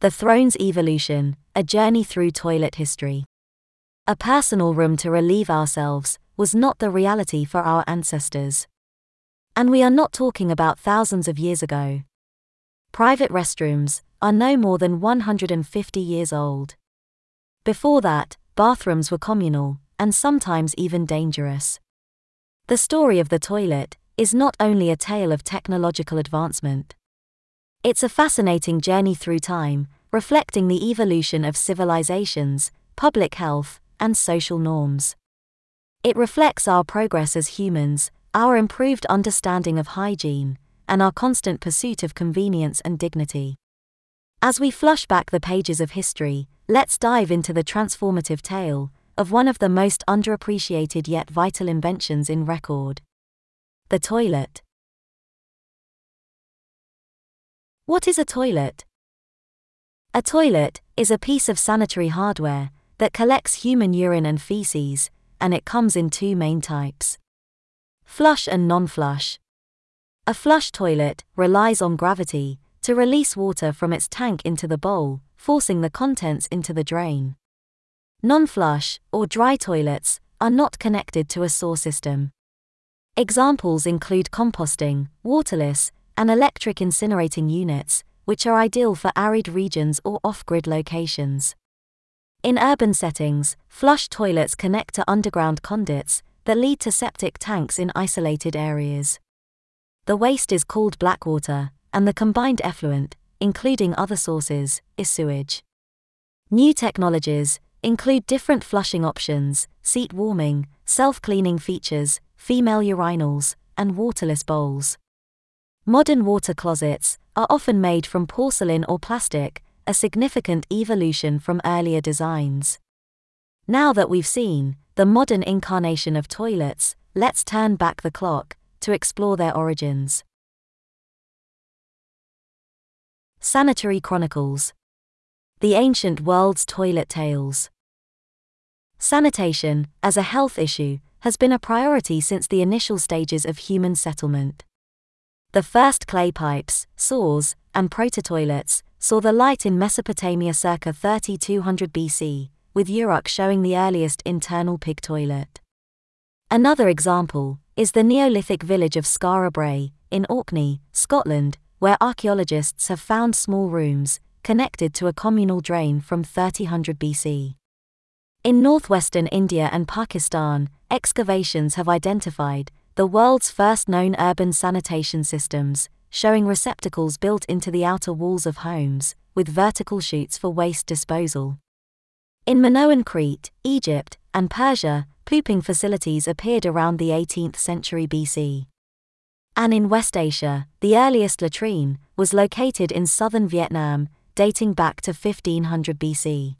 The Throne's Evolution A Journey Through Toilet History. A personal room to relieve ourselves was not the reality for our ancestors. And we are not talking about thousands of years ago. Private restrooms are no more than 150 years old. Before that, bathrooms were communal, and sometimes even dangerous. The story of the toilet is not only a tale of technological advancement. It's a fascinating journey through time, reflecting the evolution of civilizations, public health, and social norms. It reflects our progress as humans, our improved understanding of hygiene, and our constant pursuit of convenience and dignity. As we flush back the pages of history, let's dive into the transformative tale of one of the most underappreciated yet vital inventions in record the toilet. What is a toilet? A toilet is a piece of sanitary hardware that collects human urine and feces, and it comes in two main types flush and non flush. A flush toilet relies on gravity to release water from its tank into the bowl, forcing the contents into the drain. Non flush, or dry toilets, are not connected to a sewer system. Examples include composting, waterless, and electric incinerating units, which are ideal for arid regions or off grid locations. In urban settings, flush toilets connect to underground conduits that lead to septic tanks in isolated areas. The waste is called blackwater, and the combined effluent, including other sources, is sewage. New technologies include different flushing options, seat warming, self cleaning features, female urinals, and waterless bowls. Modern water closets are often made from porcelain or plastic, a significant evolution from earlier designs. Now that we've seen the modern incarnation of toilets, let's turn back the clock to explore their origins. Sanitary Chronicles The Ancient World's Toilet Tales. Sanitation, as a health issue, has been a priority since the initial stages of human settlement. The first clay pipes, saws, and proto-toilets saw the light in Mesopotamia circa 3200 BC, with Uruk showing the earliest internal pig toilet. Another example is the Neolithic village of Skara Brae, in Orkney, Scotland, where archaeologists have found small rooms connected to a communal drain from 3000 BC. In northwestern India and Pakistan, excavations have identified the world's first known urban sanitation systems, showing receptacles built into the outer walls of homes, with vertical chutes for waste disposal. In Minoan Crete, Egypt, and Persia, pooping facilities appeared around the 18th century BC. And in West Asia, the earliest latrine was located in southern Vietnam, dating back to 1500 BC.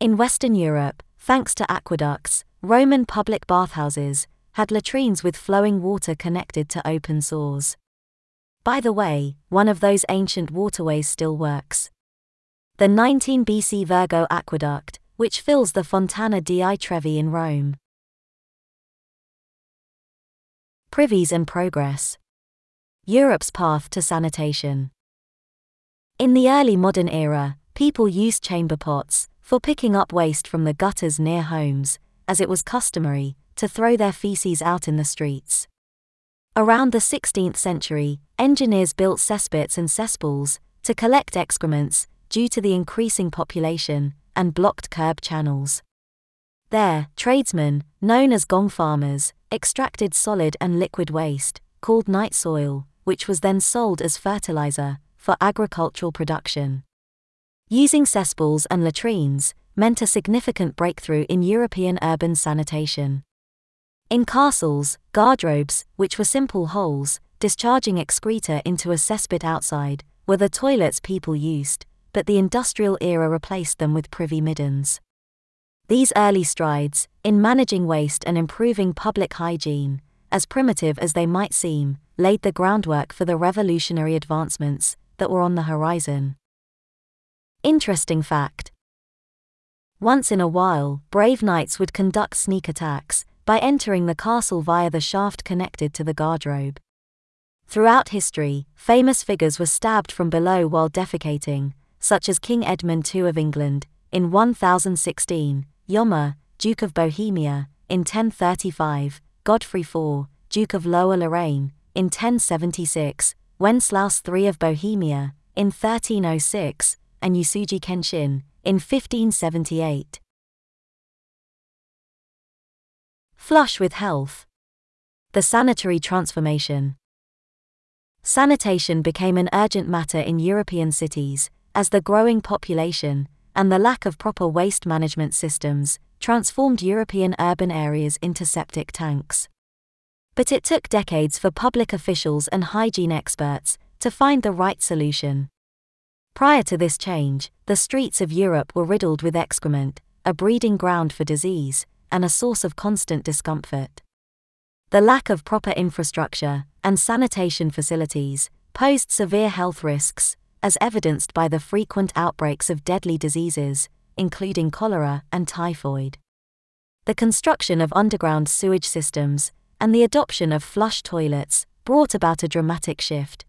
In Western Europe, thanks to aqueducts, Roman public bathhouses had latrines with flowing water connected to open sores. By the way, one of those ancient waterways still works. The 19 BC Virgo Aqueduct, which fills the Fontana di Trevi in Rome. Privies and Progress Europe's Path to Sanitation. In the early modern era, people used chamber pots for picking up waste from the gutters near homes, as it was customary to throw their feces out in the streets. Around the 16th century, engineers built cesspits and cesspools to collect excrements due to the increasing population and blocked curb channels. There, tradesmen, known as gong farmers, extracted solid and liquid waste, called night soil, which was then sold as fertilizer for agricultural production. Using cesspools and latrines meant a significant breakthrough in European urban sanitation. In castles, garderobes, which were simple holes, discharging excreta into a cesspit outside, were the toilets people used, but the industrial era replaced them with privy middens. These early strides, in managing waste and improving public hygiene, as primitive as they might seem, laid the groundwork for the revolutionary advancements that were on the horizon. Interesting fact Once in a while, brave knights would conduct sneak attacks, by entering the castle via the shaft connected to the garderobe. Throughout history, famous figures were stabbed from below while defecating, such as King Edmund II of England, in 1016, Jaromír, Duke of Bohemia, in 1035, Godfrey IV, Duke of Lower Lorraine, in 1076, Wenceslaus III of Bohemia, in 1306, and Uesugi Kenshin, in 1578. Flush with health. The sanitary transformation. Sanitation became an urgent matter in European cities, as the growing population, and the lack of proper waste management systems, transformed European urban areas into septic tanks. But it took decades for public officials and hygiene experts to find the right solution. Prior to this change, the streets of Europe were riddled with excrement, a breeding ground for disease, and a source of constant discomfort. The lack of proper infrastructure and sanitation facilities posed severe health risks, as evidenced by the frequent outbreaks of deadly diseases, including cholera and typhoid. The construction of underground sewage systems and the adoption of flush toilets brought about a dramatic shift.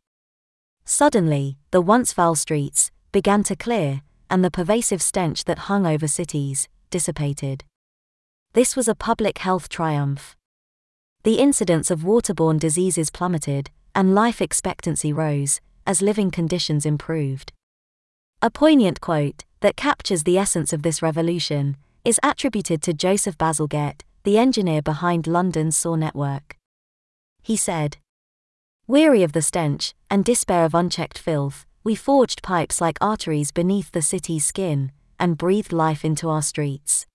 Suddenly, the once foul streets began to clear, and the pervasive stench that hung over cities dissipated. This was a public health triumph the incidence of waterborne diseases plummeted, and life expectancy rose, as living conditions improved. A poignant quote that captures the essence of this revolution is attributed to Joseph Bazalgette, the engineer behind London's sewer network. He said, Weary of the stench and despair of unchecked filth, we forged pipes like arteries beneath the city's skin and breathed life into our streets.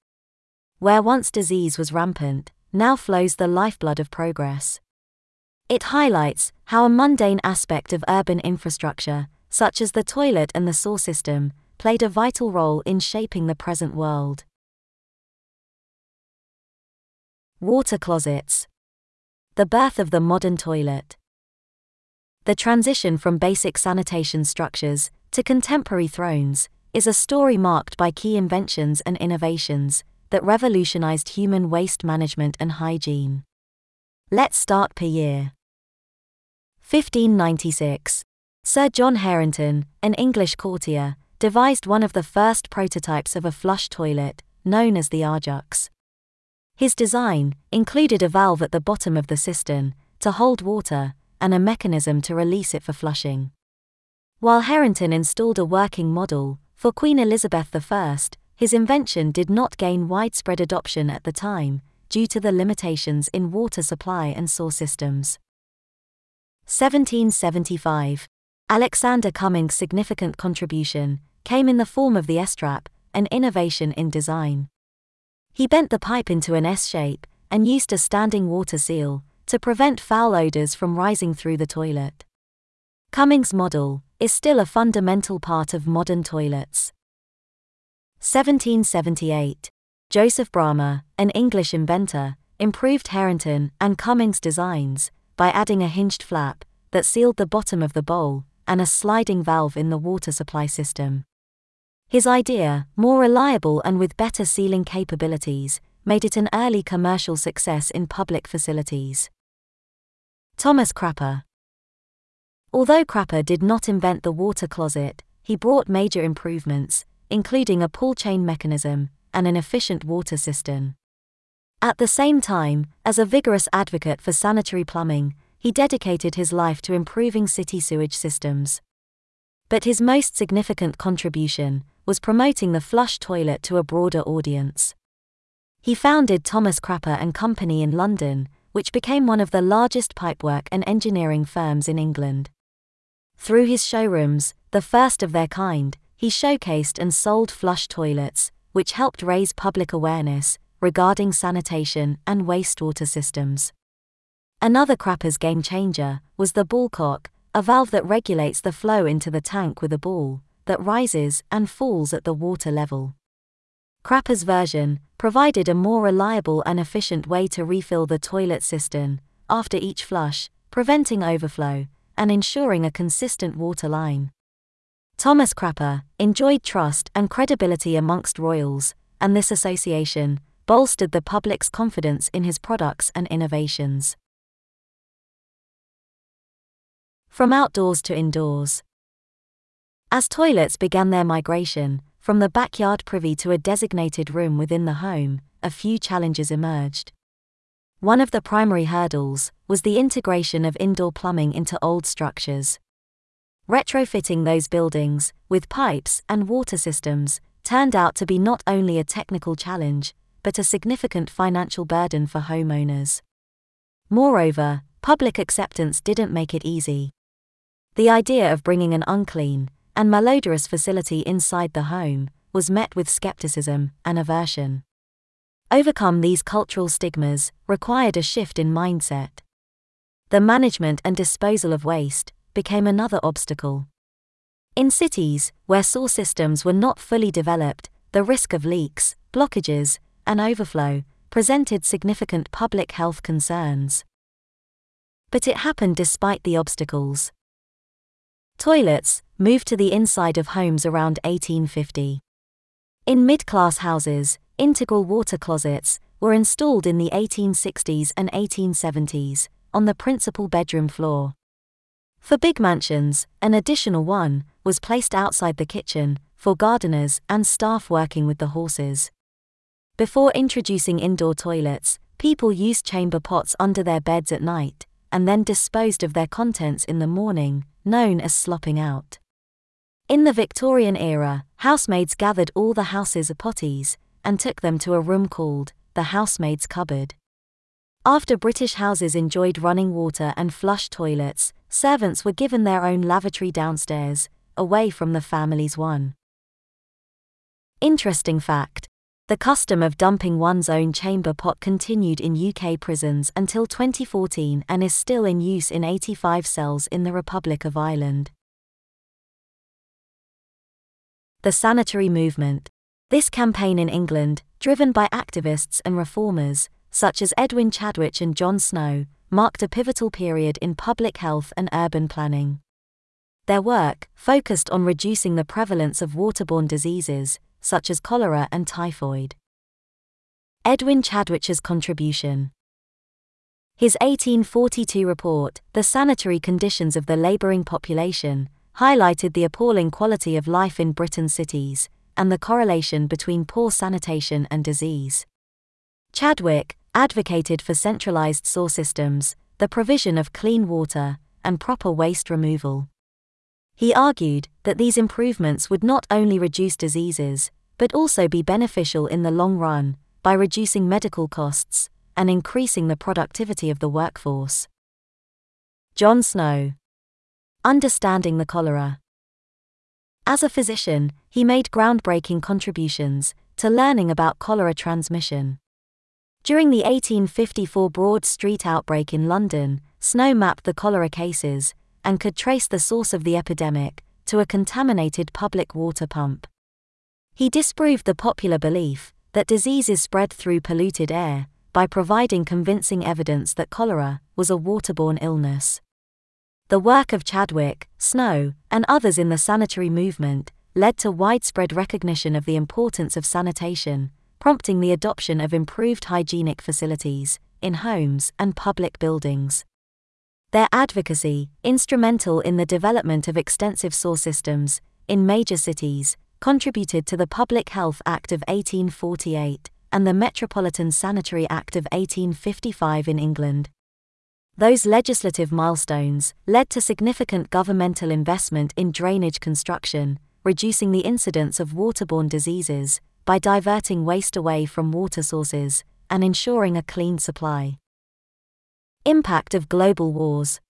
Where once disease was rampant, now flows the lifeblood of progress. It highlights how a mundane aspect of urban infrastructure, such as the toilet and the sewer system, played a vital role in shaping the present world. Water closets. The birth of the modern toilet. The transition from basic sanitation structures to contemporary thrones is a story marked by key inventions and innovations, that revolutionized human waste management and hygiene. Let's start per year. 1596. Sir John Harington, an English courtier, devised one of the first prototypes of a flush toilet, known as the Ajax. His design included a valve at the bottom of the cistern to hold water and a mechanism to release it for flushing. While Harington installed a working model for Queen Elizabeth I, his invention did not gain widespread adoption at the time, due to the limitations in water supply and sewer systems. 1775. Alexander Cummings' significant contribution came in the form of the S-trap, an innovation in design. He bent the pipe into an S shape and used a standing water seal to prevent foul odors from rising through the toilet. Cummings' model is still a fundamental part of modern toilets. 1778. Joseph Bramah, an English inventor, improved Harington and Cummings' designs by adding a hinged flap that sealed the bottom of the bowl and a sliding valve in the water supply system. His idea, more reliable and with better sealing capabilities, made it an early commercial success in public facilities. Thomas Crapper Although Crapper did not invent the water closet, he brought major improvements, including a pull chain mechanism and an efficient water system. At the same time, as a vigorous advocate for sanitary plumbing, he dedicated his life to improving city sewage systems. But his most significant contribution was promoting the flush toilet to a broader audience. He founded Thomas Crapper and Company in London, which became one of the largest pipework and engineering firms in England. Through his showrooms, the first of their kind, he showcased and sold flush toilets, which helped raise public awareness regarding sanitation and wastewater systems. Another Crapper's game changer was the ballcock, a valve that regulates the flow into the tank with a ball that rises and falls at the water level. Crapper's version provided a more reliable and efficient way to refill the toilet cistern after each flush, preventing overflow and ensuring a consistent water line. Thomas Crapper enjoyed trust and credibility amongst royals, and this association bolstered the public's confidence in his products and innovations. From outdoors to indoors. As toilets began their migration, from the backyard privy to a designated room within the home, a few challenges emerged. One of the primary hurdles was the integration of indoor plumbing into old structures. Retrofitting those buildings with pipes and water systems turned out to be not only a technical challenge, but a significant financial burden for homeowners. Moreover, public acceptance didn't make it easy. The idea of bringing an unclean and malodorous facility inside the home was met with skepticism and aversion. Overcome these cultural stigmas required a shift in mindset. The management and disposal of waste became another obstacle. In cities, where sewer systems were not fully developed, the risk of leaks, blockages, and overflow presented significant public health concerns. But it happened despite the obstacles. Toilets moved to the inside of homes around 1850. In mid class houses, integral water closets were installed in the 1860s and 1870s on the principal bedroom floor. For big mansions, an additional one was placed outside the kitchen for gardeners and staff working with the horses. Before introducing indoor toilets, people used chamber pots under their beds at night and then disposed of their contents in the morning, known as slopping out. In the Victorian era, housemaids gathered all the house's potties and took them to a room called the housemaid's cupboard. After British houses enjoyed running water and flush toilets, servants were given their own lavatory downstairs, away from the family's one. Interesting fact the custom of dumping one's own chamber pot continued in UK prisons until 2014 and is still in use in 85 cells in the Republic of Ireland. The sanitary movement this campaign in England, driven by activists and reformers, such as Edwin Chadwick and John Snow, marked a pivotal period in public health and urban planning. Their work focused on reducing the prevalence of waterborne diseases, such as cholera and typhoid. Edwin Chadwick's contribution. His 1842 report, The Sanitary Conditions of the Labouring Population, highlighted the appalling quality of life in Britain's cities, and the correlation between poor sanitation and disease. Chadwick advocated for centralized sewer systems, the provision of clean water, and proper waste removal. He argued that these improvements would not only reduce diseases, but also be beneficial in the long run by reducing medical costs and increasing the productivity of the workforce. John Snow Understanding the Cholera as a physician, he made groundbreaking contributions to learning about cholera transmission. During the 1854 Broad Street outbreak in London, Snow mapped the cholera cases and could trace the source of the epidemic to a contaminated public water pump. He disproved the popular belief that diseases spread through polluted air by providing convincing evidence that cholera was a waterborne illness. The work of Chadwick, Snow, and others in the sanitary movement led to widespread recognition of the importance of sanitation, prompting the adoption of improved hygienic facilities in homes and public buildings. Their advocacy, instrumental in the development of extensive sewer systems in major cities, contributed to the Public Health Act of 1848 and the Metropolitan Sanitary Act of 1855 in England. Those legislative milestones led to significant governmental investment in drainage construction, reducing the incidence of waterborne diseases by diverting waste away from water sources and ensuring a clean supply. Impact of global wars.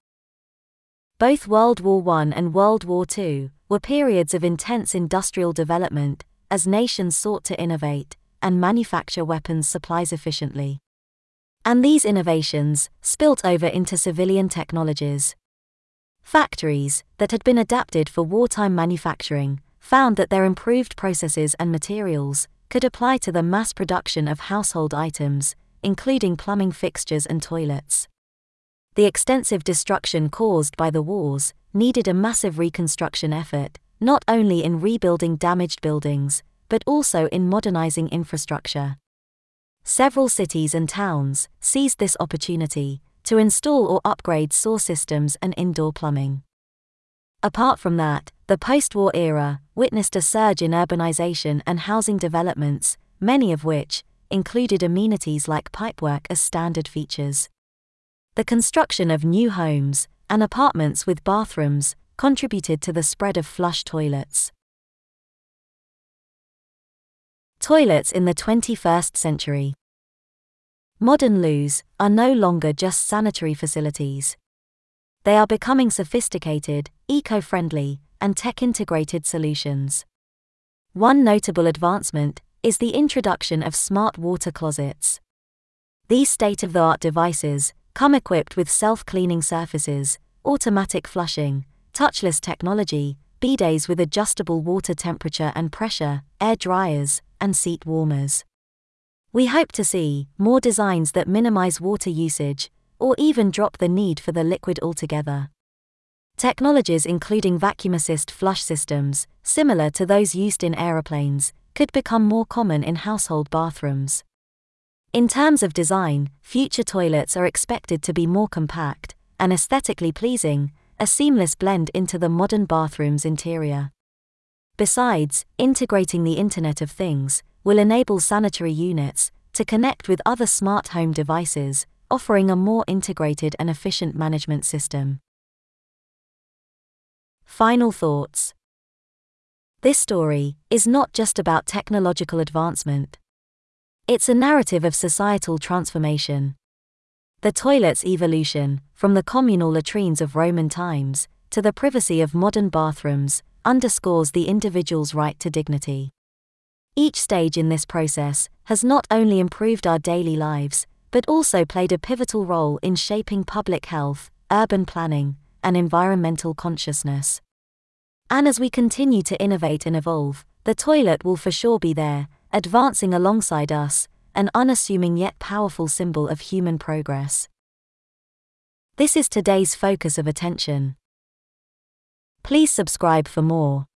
Both World War I and World War II were periods of intense industrial development as nations sought to innovate and manufacture weapons supplies efficiently. And these innovations spilt over into civilian technologies. Factories that had been adapted for wartime manufacturing found that their improved processes and materials could apply to the mass production of household items, including plumbing fixtures and toilets. The extensive destruction caused by the wars needed a massive reconstruction effort, not only in rebuilding damaged buildings, but also in modernizing infrastructure. Several cities and towns seized this opportunity to install or upgrade sewer systems and indoor plumbing. Apart from that, the post war era witnessed a surge in urbanization and housing developments, many of which included amenities like pipework as standard features. The construction of new homes and apartments with bathrooms contributed to the spread of flush toilets. Toilets in the 21st century. Modern loos are no longer just sanitary facilities. They are becoming sophisticated, eco friendly, and tech integrated solutions. One notable advancement is the introduction of smart water closets. These state of the art devices come equipped with self cleaning surfaces, automatic flushing, touchless technology, bidets with adjustable water temperature and pressure, air dryers, and seat warmers. We hope to see more designs that minimize water usage, or even drop the need for the liquid altogether. Technologies including vacuum assist flush systems, similar to those used in aeroplanes, could become more common in household bathrooms. In terms of design, future toilets are expected to be more compact and aesthetically pleasing, a seamless blend into the modern bathroom's interior. Besides, integrating the Internet of Things will enable sanitary units to connect with other smart home devices, offering a more integrated and efficient management system. Final thoughts This story is not just about technological advancement, it's a narrative of societal transformation. The toilet's evolution, from the communal latrines of Roman times to the privacy of modern bathrooms, underscores the individual's right to dignity. Each stage in this process has not only improved our daily lives, but also played a pivotal role in shaping public health, urban planning, and environmental consciousness. And as we continue to innovate and evolve, the toilet will for sure be there, advancing alongside us, an unassuming yet powerful symbol of human progress. This is today's focus of attention. Please subscribe for more.